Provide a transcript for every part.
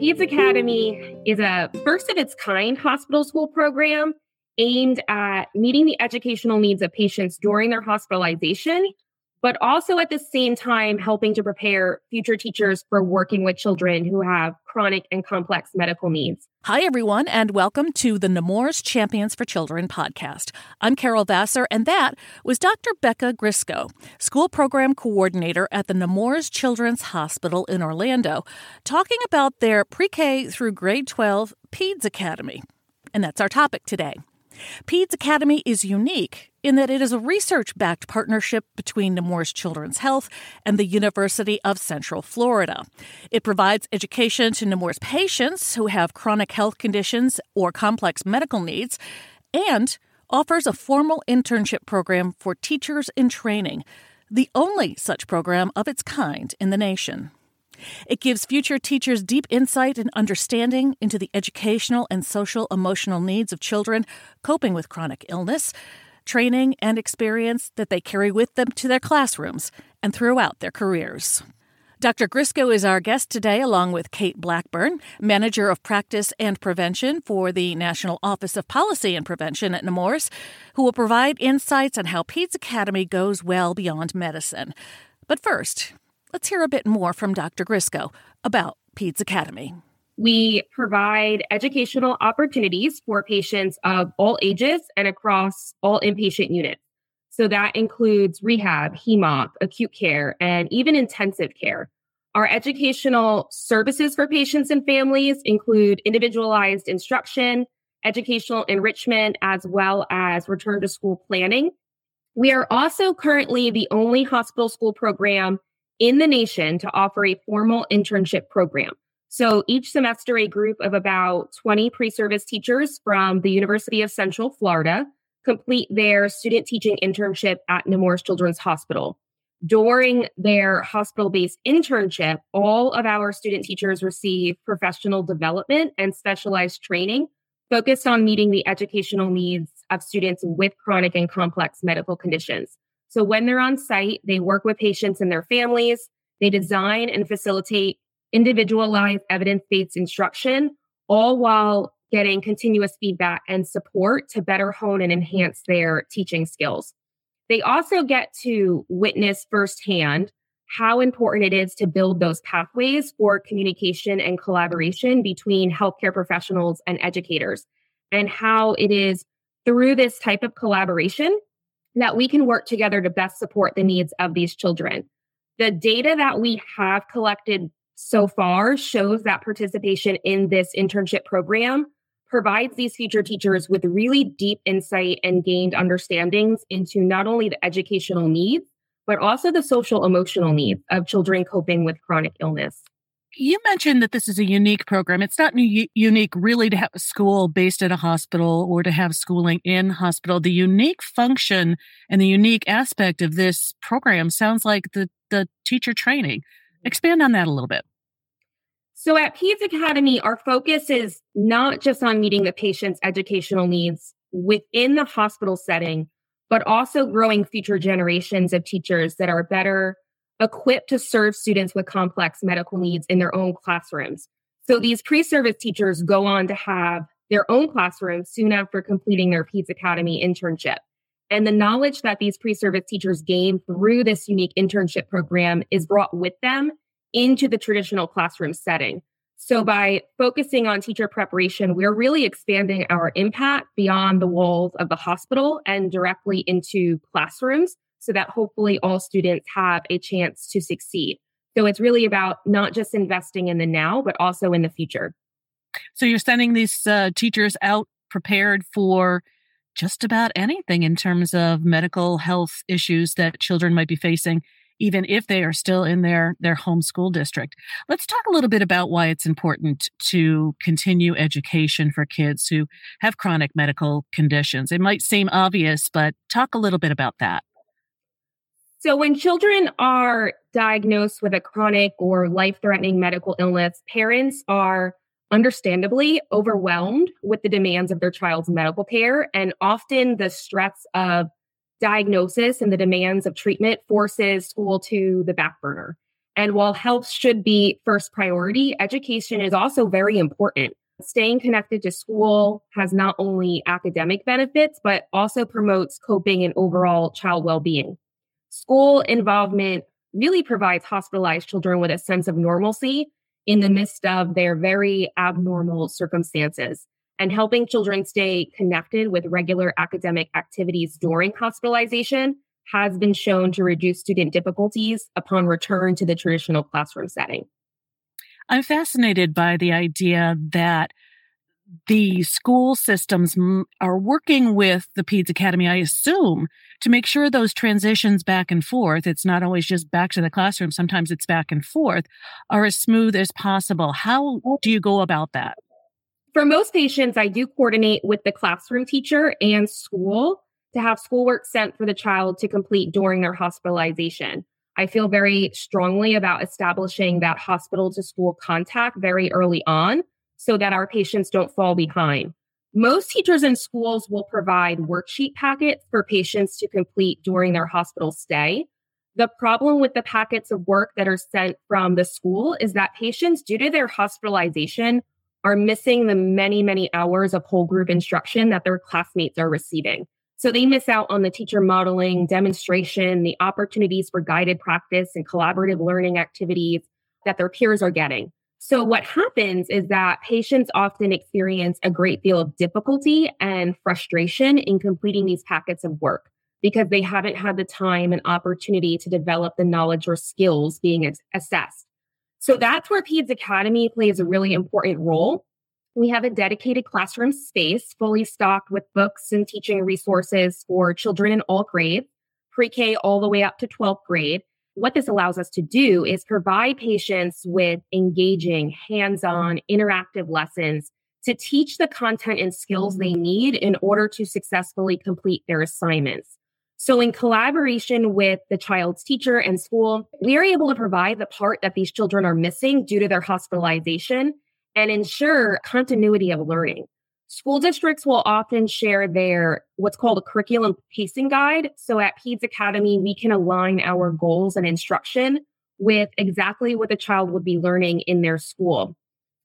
Peds Academy is a first of its kind hospital school program aimed at meeting the educational needs of patients during their hospitalization but also at the same time helping to prepare future teachers for working with children who have chronic and complex medical needs. Hi, everyone, and welcome to the Nemours Champions for Children podcast. I'm Carol Vassar, and that was Dr. Becca Grysko, School Program Coordinator at the Nemours Children's Hospital in Orlando, talking about their pre K through grade 12 PEDS Academy. And that's our topic today. PEDS Academy is unique in that it is a research backed partnership between Nemours Children's Health and the University of Central Florida. It provides education to Nemours patients who have chronic health conditions or complex medical needs and offers a formal internship program for teachers in training, the only such program of its kind in the nation. It gives future teachers deep insight and understanding into the educational and social emotional needs of children coping with chronic illness, training, and experience that they carry with them to their classrooms and throughout their careers. Dr. Grysko is our guest today, along with Kate Blackburn, Manager of Practice and Prevention for the National Office of Policy and Prevention at Nemours, who will provide insights on how PEDS Academy goes well beyond medicine. But first, Let's hear a bit more from Dr. Grysko about PEDS Academy. We provide educational opportunities for patients of all ages and across all inpatient units. So that includes rehab, HEMOP, acute care, and even intensive care. Our educational services for patients and families include individualized instruction, educational enrichment, as well as return to school planning. We are also currently the only hospital school program in the nation to offer a formal internship program. So each semester, a group of about 20 pre service teachers from the University of Central Florida complete their student teaching internship at Nemours Children's Hospital. During their hospital based internship, all of our student teachers receive professional development and specialized training focused on meeting the educational needs of students with chronic and complex medical conditions. So when they're on site, they work with patients and their families. They design and facilitate individualized evidence based instruction, all while getting continuous feedback and support to better hone and enhance their teaching skills. They also get to witness firsthand how important it is to build those pathways for communication and collaboration between healthcare professionals and educators, and how it is through this type of collaboration that we can work together to best support the needs of these children. The data that we have collected so far shows that participation in this internship program provides these future teachers with really deep insight and gained understandings into not only the educational needs, but also the social emotional needs of children coping with chronic illness. You mentioned that this is a unique program. It's not u- unique really to have a school based at a hospital or to have schooling in hospital. The unique function and the unique aspect of this program sounds like the, the teacher training. Expand on that a little bit. So at PEDS Academy, our focus is not just on meeting the patient's educational needs within the hospital setting, but also growing future generations of teachers that are better equipped to serve students with complex medical needs in their own classrooms. So these pre service teachers go on to have their own classrooms soon after completing their PEDS Academy internship. And the knowledge that these pre service teachers gain through this unique internship program is brought with them into the traditional classroom setting. So by focusing on teacher preparation, we're really expanding our impact beyond the walls of the hospital and directly into classrooms so that hopefully all students have a chance to succeed. So it's really about not just investing in the now, but also in the future. So you're sending these uh, teachers out prepared for just about anything in terms of medical health issues that children might be facing even if they are still in their their home school district. Let's talk a little bit about why it's important to continue education for kids who have chronic medical conditions. It might seem obvious, but talk a little bit about that. So when children are diagnosed with a chronic or life-threatening medical illness, parents are understandably overwhelmed with the demands of their child's medical care and often the stress of diagnosis and the demands of treatment forces school to the back burner. And while health should be first priority, education is also very important. Staying connected to school has not only academic benefits, but also promotes coping and overall child well being. School involvement really provides hospitalized children with a sense of normalcy in the midst of their very abnormal circumstances and helping children stay connected with regular academic activities during hospitalization has been shown to reduce student difficulties upon return to the traditional classroom setting. I'm fascinated by the idea that the school systems are working with the PEDS Academy, I assume, to make sure those transitions back and forth, it's not always just back to the classroom, sometimes it's back and forth, are as smooth as possible. How do you go about that? For most patients, I do coordinate with the classroom teacher and school to have schoolwork sent for the child to complete during their hospitalization. I feel very strongly about establishing that hospital to school contact very early on so that our patients don't fall behind. Most teachers in schools will provide worksheet packets for patients to complete during their hospital stay. The problem with the packets of work that are sent from the school is that patients, due to their hospitalization, are missing the many, many hours of whole group instruction that their classmates are receiving. So they miss out on the teacher modeling, demonstration, the opportunities for guided practice and collaborative learning activities that their peers are getting. So what happens is that patients often experience a great deal of difficulty and frustration in completing these packets of work because they haven't had the time and opportunity to develop the knowledge or skills being assessed. So that's where PEDS Academy plays a really important role. We have a dedicated classroom space fully stocked with books and teaching resources for children in all grades, pre K all the way up to 12th grade. What this allows us to do is provide patients with engaging, hands on, interactive lessons to teach the content and skills they need in order to successfully complete their assignments. So in collaboration with the child's teacher and school, we are able to provide the part that these children are missing due to their hospitalization and ensure continuity of learning. School districts will often share their what's called a curriculum pacing guide. So at PEDS Academy, we can align our goals and instruction with exactly what the child would be learning in their school.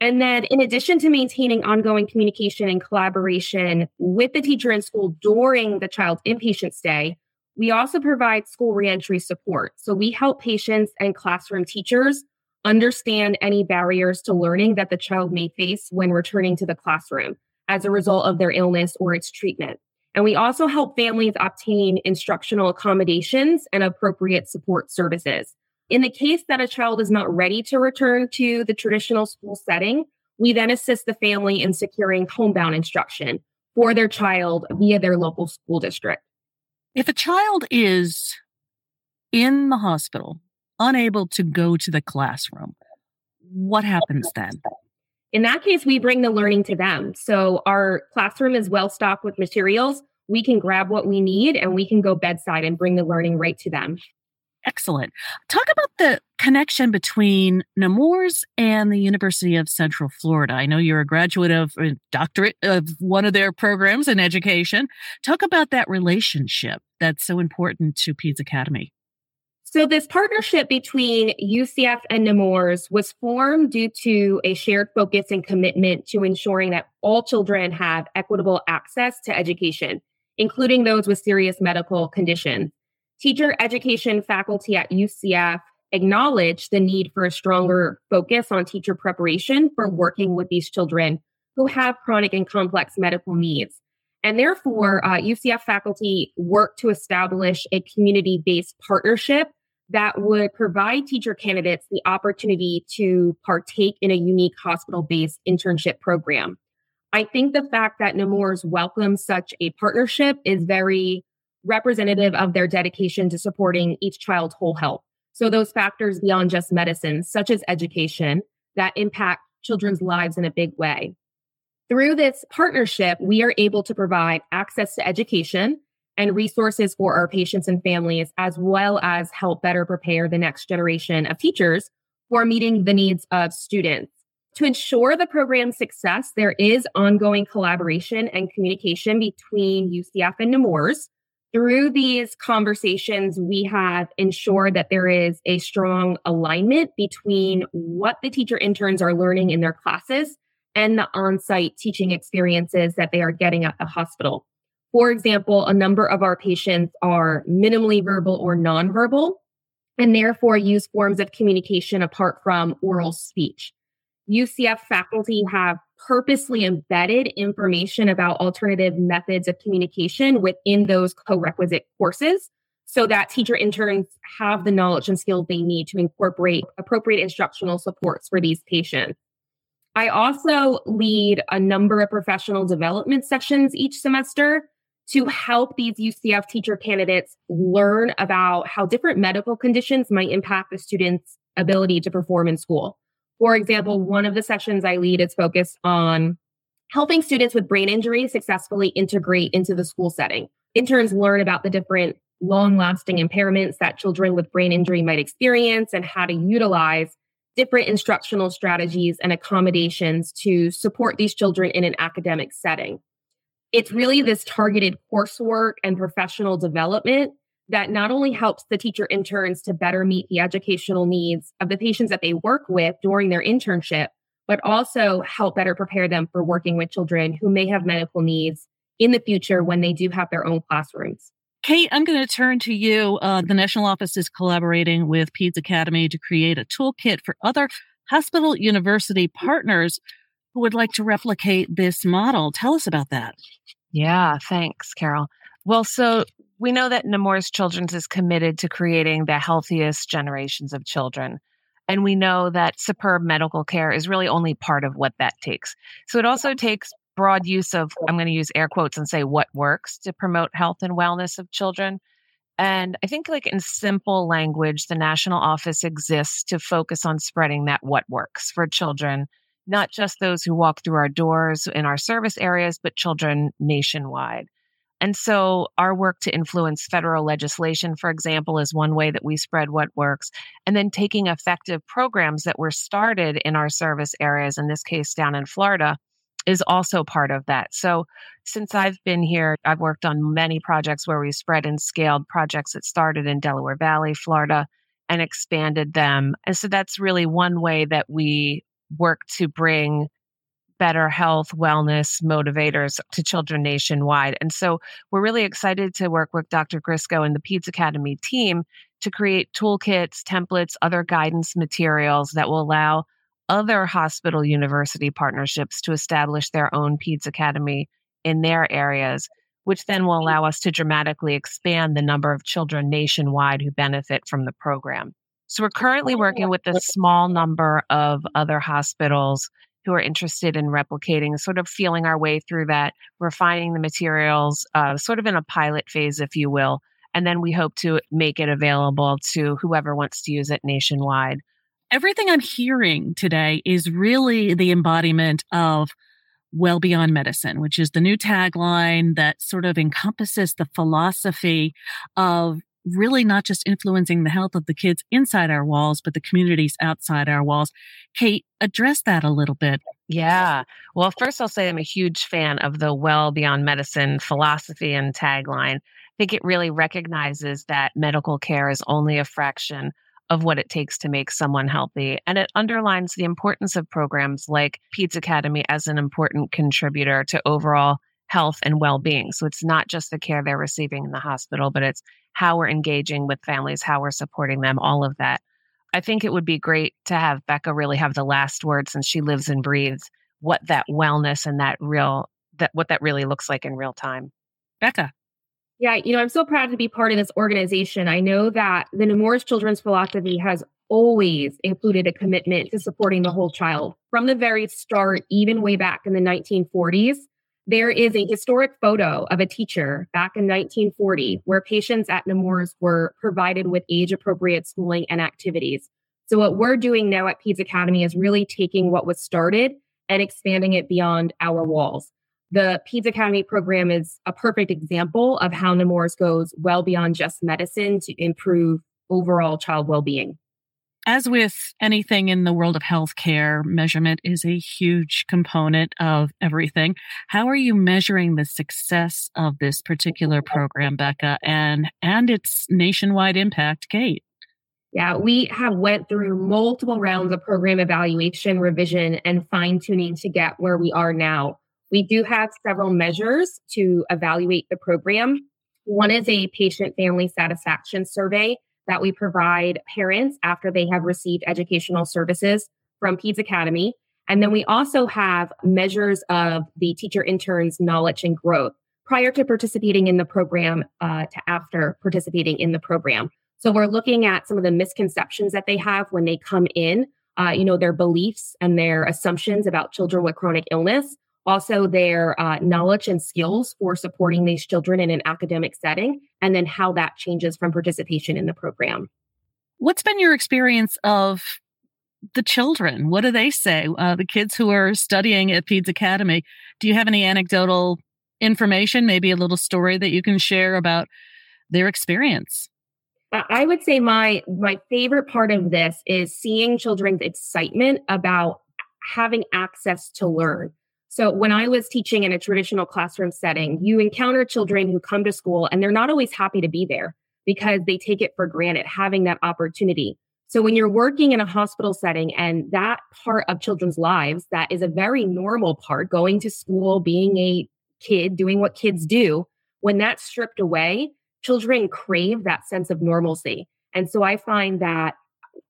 And then, in addition to maintaining ongoing communication and collaboration with the teacher in school during the child's inpatient stay, we also provide school reentry support. So we help patients and classroom teachers understand any barriers to learning that the child may face when returning to the classroom as a result of their illness or its treatment. And we also help families obtain instructional accommodations and appropriate support services. In the case that a child is not ready to return to the traditional school setting, we then assist the family in securing homebound instruction for their child via their local school district. If a child is in the hospital, unable to go to the classroom, what happens then? In that case, we bring the learning to them. So our classroom is well stocked with materials. We can grab what we need and we can go bedside and bring the learning right to them. Excellent. Talk about the connection between Nemours and the University of Central Florida. I know you're a graduate of a doctorate of one of their programs in education. Talk about that relationship that's so important to PEDS Academy. So this partnership between UCF and Nemours was formed due to a shared focus and commitment to ensuring that all children have equitable access to education, including those with serious medical conditions. Teacher education faculty at UCF acknowledge the need for a stronger focus on teacher preparation for working with these children who have chronic and complex medical needs. And therefore, uh, UCF faculty work to establish a community based partnership that would provide teacher candidates the opportunity to partake in a unique hospital based internship program. I think the fact that Nemours welcomes such a partnership is very representative of their dedication to supporting each child's whole health. So those factors beyond just medicine, such as education, that impact children's lives in a big way. Through this partnership, we are able to provide access to education and resources for our patients and families, as well as help better prepare the next generation of teachers for meeting the needs of students. To ensure the program's success, there is ongoing collaboration and communication between UCF and Nemours. Through these conversations, we have ensured that there is a strong alignment between what the teacher interns are learning in their classes and the on site teaching experiences that they are getting at the hospital. For example, a number of our patients are minimally verbal or nonverbal and therefore use forms of communication apart from oral speech. UCF faculty have purposely embedded information about alternative methods of communication within those co-requisite courses so that teacher interns have the knowledge and skills they need to incorporate appropriate instructional supports for these patients. I also lead a number of professional development sessions each semester to help these UCF teacher candidates learn about how different medical conditions might impact the student's ability to perform in school. For example, one of the sessions I lead is focused on helping students with brain injury successfully integrate into the school setting. Interns learn about the different long lasting impairments that children with brain injury might experience and how to utilize different instructional strategies and accommodations to support these children in an academic setting it's really this targeted coursework and professional development that not only helps the teacher interns to better meet the educational needs of the patients that they work with during their internship, but also help better prepare them for working with children who may have medical needs in the future when they do have their own classrooms. Kate, I'm going to turn to you. Uh, the National Office is collaborating with PEDS Academy to create a toolkit for other hospital university partners who would like to replicate this model. Tell us about that. Yeah, thanks, Carol. Well, so we know that Nemours Children's is committed to creating the healthiest generations of children. And we know that superb medical care is really only part of what that takes. So it also takes broad use of, I'm going to use air quotes and say what works to promote health and wellness of children. And I think, like in simple language, the national office exists to focus on spreading that what works for children not just those who walk through our doors in our service areas, but children nationwide. And so our work to influence federal legislation, for example, is one way that we spread what works. And then taking effective programs that were started in our service areas, in this case down in Florida, is also part of that. So since I've been here, I've worked on many projects where we spread and scaled projects that started in Delaware Valley, Florida, and expanded them. And so that's really one way that we work to bring better health, wellness motivators to children nationwide. And so we're really excited to work with Dr. Grysko and the PEDS Academy team to create toolkits, templates, other guidance materials that will allow other hospital university partnerships to establish their own PEDS Academy in their areas, which then will allow us to dramatically expand the number of children nationwide who benefit from the program. So we're currently working with a small number of other hospitals who are interested in replicating, sort of feeling our way through that, refining the materials, uh, sort of in a pilot phase, if you will. And then we hope to make it available to whoever wants to use it nationwide. Everything I'm hearing today is really the embodiment of well beyond medicine, which is the new tagline that sort of encompasses the philosophy of really not just influencing the health of the kids inside our walls, but the communities outside our walls. Kate, address that a little bit. Yeah. Well, first, I'll say I'm a huge fan of the well beyond medicine philosophy and tagline. I think it really recognizes that medical care is only a fraction of what it takes to make someone healthy. And it underlines the importance of programs like PEDS Academy as an important contributor to overall health and well being. So it's not just the care they're receiving in the hospital, but it's how we're engaging with families, how we're supporting them, all of that. I think it would be great to have Becca really have the last word since she lives and breathes what that wellness and that real that what that really looks like in real time. Becca. Yeah, you know, I'm so proud to be part of this organization. I know that the Nemours Children's philosophy has always included a commitment to supporting the whole child. from the very start, even way back in the 1940s, there is a historic photo of a teacher back in 1940 where patients at Nemours were provided with age appropriate schooling and activities. So, what we're doing now at Peds Academy is really taking what was started and expanding it beyond our walls. The Peds Academy program is a perfect example of how Nemours goes well beyond just medicine to improve overall child well being. As with anything in the world of healthcare, measurement is a huge component of everything. How are you measuring the success of this particular program, Becca, and and its nationwide impact, Kate? Yeah, we have went through multiple rounds of program evaluation, revision, and fine tuning to get where we are now. We do have several measures to evaluate the program. One is a patient family satisfaction survey that we provide parents after they have received educational services from Peds Academy. And then we also have measures of the teacher interns' knowledge and growth prior to participating in the program uh, to after participating in the program. So we're looking at some of the misconceptions that they have when they come in, uh, you know, their beliefs and their assumptions about children with chronic illness, also their uh, knowledge and skills for supporting these children in an academic setting, and then how that changes from participation in the program. What's been your experience of the children? What do they say? Uh, the kids who are studying at Peds Academy. Do you have any anecdotal information, maybe a little story that you can share about their experience? I would say my my favorite part of this is seeing children's excitement about having access to learn. So when I was teaching in a traditional classroom setting, you encounter children who come to school and they're not always happy to be there because they take it for granted having that opportunity. So when you're working in a hospital setting and that part of children's lives, that is a very normal part, going to school, being a kid, doing what kids do, when that's stripped away, children crave that sense of normalcy. And so I find that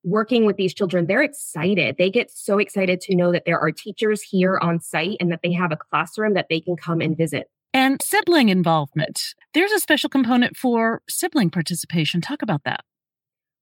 working with these children, they're excited. They get so excited to know that there are teachers here on site and that they have a classroom that they can come and visit. And sibling involvement. There's a special component for sibling participation. Talk about that.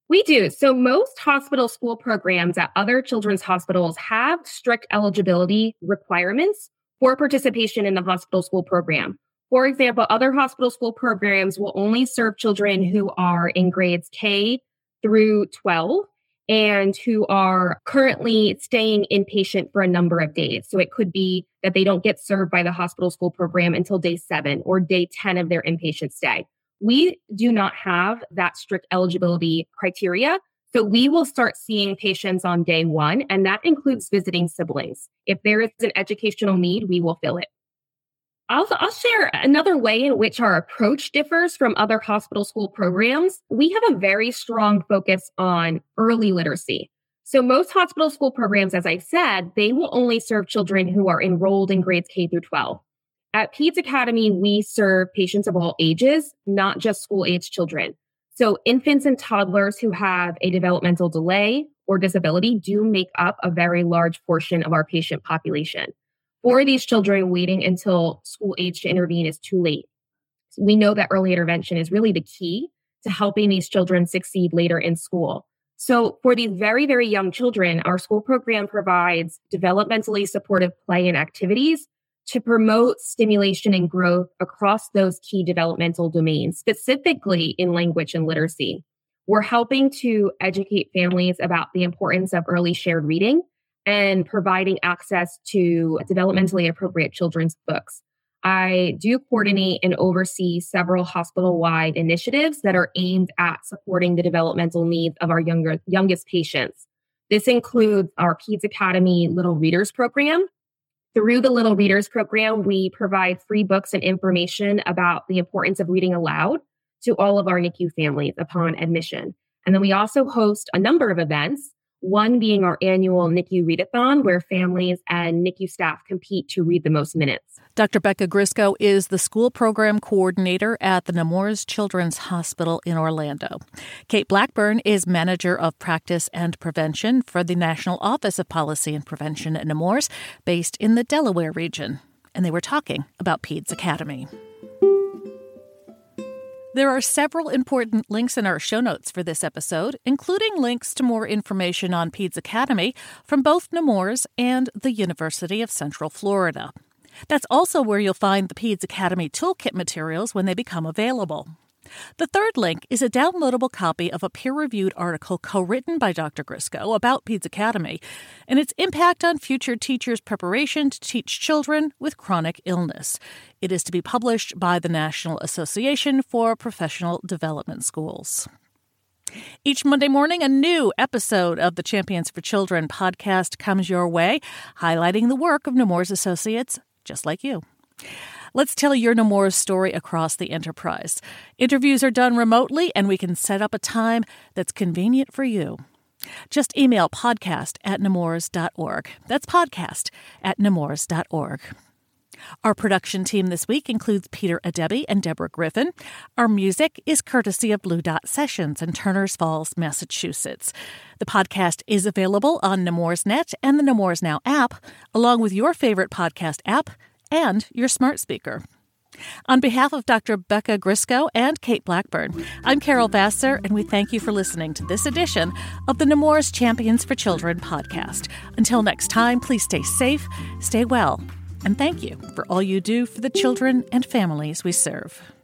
We do. So, most hospital school programs at other children's hospitals have strict eligibility requirements for participation in the hospital school program. For example, other hospital school programs will only serve children who are in grades K through 12 and who are currently staying inpatient for a number of days. So it could be that they don't get served by the hospital school program until day seven or day 10 of their inpatient stay. We do not have that strict eligibility criteria. So we will start seeing patients on day one, and that includes visiting siblings. If there is an educational need, we will fill it. I'll, I'll share another way in which our approach differs from other hospital school programs. We have a very strong focus on early literacy. So most hospital school programs, as I said, they will only serve children who are enrolled in grades K through 12. At Peds Academy, we serve patients of all ages, not just school age children. So infants and toddlers who have a developmental delay or disability do make up a very large portion of our patient population. For these children, waiting until school age to intervene is too late. We know that early intervention is really the key to helping these children succeed later in school. So, for these very, very young children, our school program provides developmentally supportive play and activities to promote stimulation and growth across those key developmental domains, specifically in language and literacy. We're helping to educate families about the importance of early shared reading and providing access to developmentally appropriate children's books. I do coordinate and oversee several hospital wide initiatives that are aimed at supporting the developmental needs of our younger, youngest patients. This includes our Peds Academy Little Readers program. Through the Little Readers program, we provide free books and information about the importance of reading aloud to all of our NICU families upon admission. And then we also host a number of events one being our annual NICU Readathon, where families and NICU staff compete to read the most minutes. Dr. Becca Grysko is the school program coordinator at the Nemours Children's Hospital in Orlando. Kate Blackburn is manager of practice and prevention for the National Office of Policy and Prevention at Nemours, based in the Delaware region. And they were talking about PEDS Academy. There are several important links in our show notes for this episode, including links to more information on Peds Academy from both Nemours and the University of Central Florida. That's also where you'll find the Peds Academy toolkit materials when they become available. The third link is a downloadable copy of a peer reviewed article co written by Dr. Grysko about Peds Academy and its impact on future teachers' preparation to teach children with chronic illness. It is to be published by the National Association for Professional Development Schools. Each Monday morning, a new episode of the Champions for Children podcast comes your way, highlighting the work of Nemours Associates just like you. Let's tell your Nemours story across the enterprise. Interviews are done remotely, and we can set up a time that's convenient for you. Just email podcast at nemours.org. That's podcast at nemours.org. Our production team this week includes Peter Adebi and Deborah Griffin. Our music is courtesy of Blue Dot Sessions in Turners Falls, Massachusetts. The podcast is available on Nemours Net and the Nemours Now app, along with your favorite podcast app and your smart speaker. On behalf of Dr. Becca Grysko and Kate Blackburn, I'm Carol Vassar, and we thank you for listening to this edition of the Nemours Champions for Children podcast. Until next time, please stay safe, stay well, and thank you for all you do for the children and families we serve.